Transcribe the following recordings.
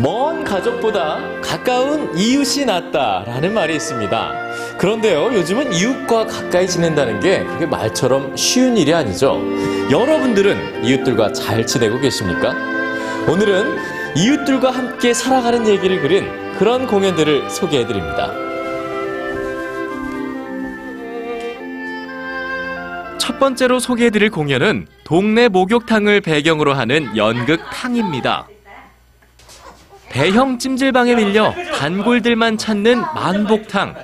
먼 가족보다 가까운 이웃이 낫다라는 말이 있습니다. 그런데요, 요즘은 이웃과 가까이 지낸다는 게 그게 말처럼 쉬운 일이 아니죠. 여러분들은 이웃들과 잘 지내고 계십니까? 오늘은 이웃들과 함께 살아가는 얘기를 그린 그런 공연들을 소개해 드립니다. 첫 번째로 소개해 드릴 공연은 동네 목욕탕을 배경으로 하는 연극 탕입니다. 대형 찜질방에 밀려 단골들만 찾는 만복탕.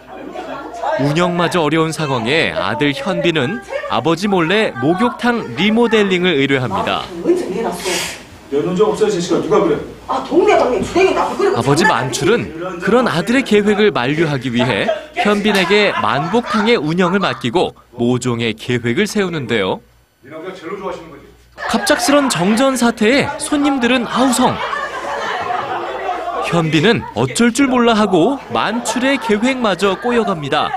운영마저 어려운 상황에 아들 현빈은 아버지 몰래 목욕탕 리모델링을 의뢰합니다. 아. 아버지 만출은 그런 아들의 계획을 만류하기 위해 현빈에게 만복탕의 운영을 맡기고 모종의 계획을 세우는데요. 갑작스런 정전 사태에 손님들은 아우성. 현빈은 어쩔 줄 몰라 하고 만출의 계획마저 꼬여갑니다.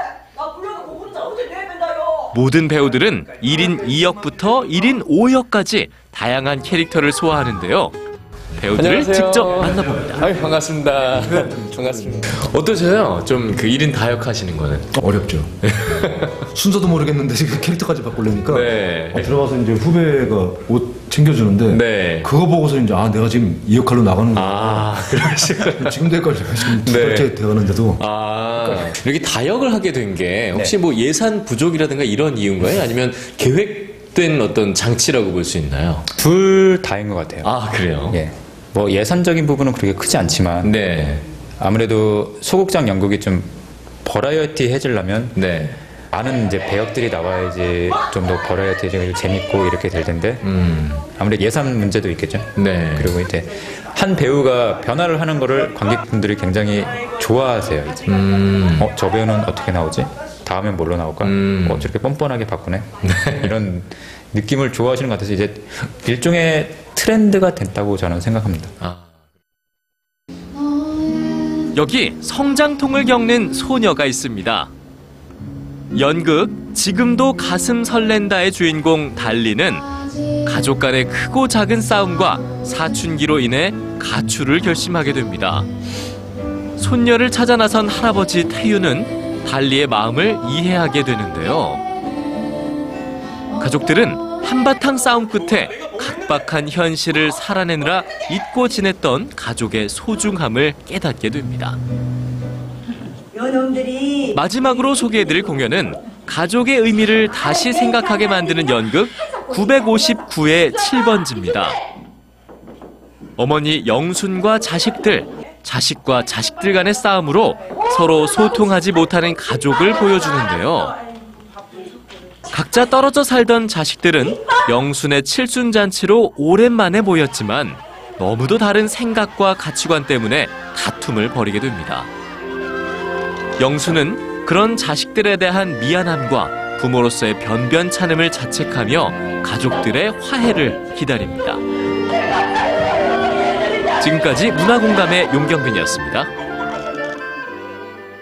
모든 배우들은 1인 2역부터 1인 5역까지 다양한 캐릭터를 소화하는데요. 배우들을 직접 만나봅니다. 아유, 반갑습니다. 반갑습니다. 어떠세요? 좀 그 1인 다역 하시는 거는? 어렵죠. 순서도 모르겠는데 지금 캐릭터까지 바꾸려니까 네. 어, 들어가서 이제 후배가 옷 챙겨주는데 네. 그거 보고서 이제 아 내가 지금 이 역할로 나가는 거 아, 그러시군요. 지금도 헷갈려요. 지금 두 네. 번째 되었는데도 아, 이렇게 다역을 하게 된 게 혹시 뭐 예산 부족이라든가 이런 이유인가요? 아니면 계획된 어떤 장치라고 볼 수 있나요? 둘 다인 것 같아요. 아, 그래요? 예. 뭐 예산적인 부분은 그렇게 크지 않지만 네. 아무래도 소극장 연극이 좀 버라이어티 해지려면 네. 많은 이제 배역들이 나와야지 좀 더 버라이어티 재밌고 이렇게 될 텐데 음. 아무래도 예산 문제도 있겠죠. 네. 그리고 이제 한 배우가 변화를 하는 거를 관객분들이 굉장히 좋아하세요. 이제. 음. 어, 저 배우는 어떻게 나오지? 다음엔 뭘로 나올까? 음. 어, 저렇게 뻔뻔하게 바꾸네? 이런 느낌을 좋아하시는 것 같아서 이제 일종의 트렌드가 됐다고 저는 생각합니다. 아. 여기 성장통을 겪는 소녀가 있습니다. 연극 지금도 가슴 설렌다의 주인공 달리는 가족 간의 크고 작은 싸움과 사춘기로 인해 가출을 결심하게 됩니다. 손녀를 찾아 나선 할아버지 태유는 달리의 마음을 이해하게 되는데요. 가족들은 한바탕 싸움 끝에 각박한 현실을 살아내느라 잊고 지냈던 가족의 소중함을 깨닫게 됩니다. 마지막으로 소개해드릴 공연은 가족의 의미를 다시 생각하게 만드는 연극 959의 7번지입니다. 어머니 영순과 자식들, 자식과 자식들 간의 싸움으로 서로 소통하지 못하는 가족을 보여주는데요. 각자 떨어져 살던 자식들은 영순의 칠순 잔치로 오랜만에 모였지만 너무도 다른 생각과 가치관 때문에 다툼을 벌이게 됩니다. 영수는 그런 자식들에 대한 미안함과 부모로서의 변변찮음을 자책하며 가족들의 화해를 기다립니다. 지금까지 문화공감의 용경빈이었습니다.